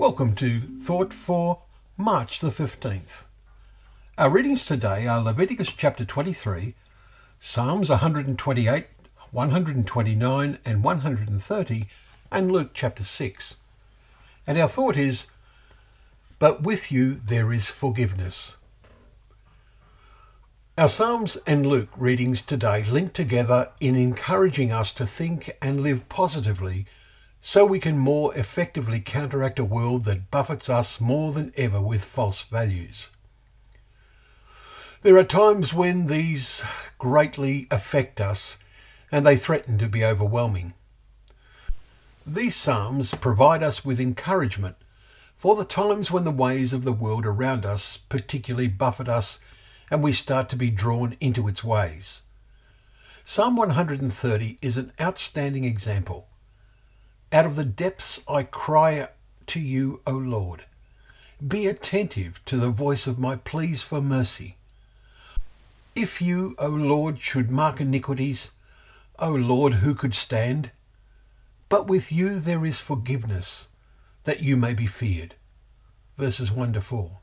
Welcome to Thought for March the 15th. Our readings today are Leviticus chapter 23, Psalms 128, 129, and 130, and Luke chapter 6. And our thought is, But with you there is forgiveness. Our Psalms and Luke readings today link together in encouraging us to think and live positively so we can more effectively counteract a world that buffets us more than ever with false values. There are times when these greatly affect us and they threaten to be overwhelming. These Psalms provide us with encouragement for the times when the ways of the world around us particularly buffet us and we start to be drawn into its ways. Psalm 130 is an outstanding example out of the depths I cry to you, O Lord. Be attentive to the voice of my pleas for mercy. If you, O Lord, should mark iniquities, O Lord, who could stand? But with you there is forgiveness, that you may be feared. Verses 1 to 4.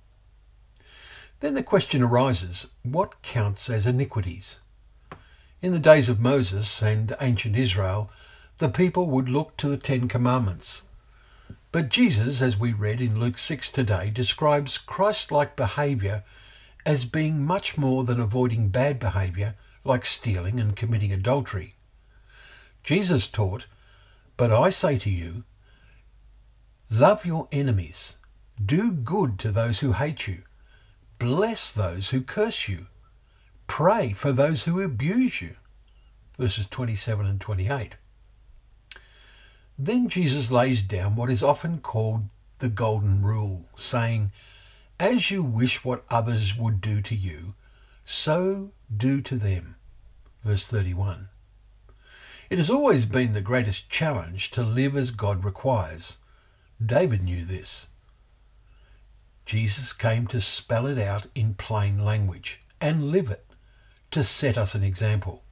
Then the question arises what counts as iniquities? In the days of Moses and ancient Israel, the people would look to the Ten Commandments. But Jesus, as we read in Luke 6 today, describes Christ like behaviour as being much more than avoiding bad behaviour like stealing and committing adultery. Jesus taught, But I say to you, love your enemies, do good to those who hate you, bless those who curse you, pray for those who abuse you. Verses 27 and 28. Then Jesus lays down what is often called the golden rule, saying, As you wish what others would do to you, so do to them. Verse 31. It has always been the greatest challenge to live as God requires. David knew this. Jesus came to spell it out in plain language and live it, to set us an example.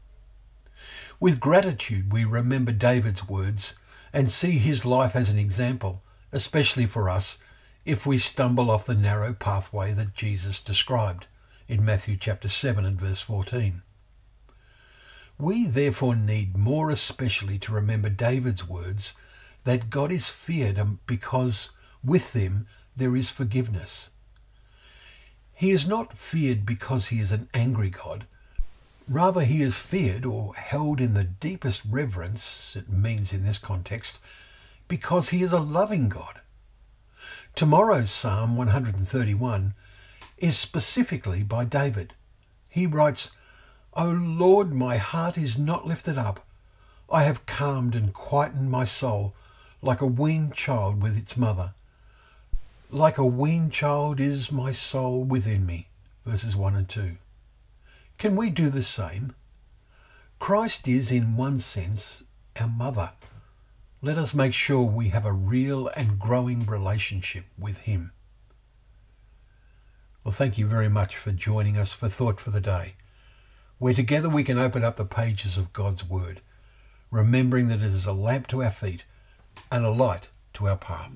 With gratitude, we remember David's words and see his life as an example, especially for us if we stumble off the narrow pathway that Jesus described in Matthew chapter 7 and verse 14. We therefore need more especially to remember David's words that God is feared because with him there is forgiveness. He is not feared because he is an angry God, Rather, he is feared or held in the deepest reverence, it means in this context, because he is a loving God. Tomorrow's Psalm 131 is specifically by David. He writes, O Lord, my heart is not lifted up. I have calmed and quietened my soul like a weaned child with its mother. Like a weaned child is my soul within me. Verses 1 and 2. Can we do the same? Christ is, in one sense, our mother. Let us make sure we have a real and growing relationship with Him. Well, thank you very much for joining us for Thought for the Day, where together we can open up the pages of God's Word, remembering that it is a lamp to our feet and a light to our path.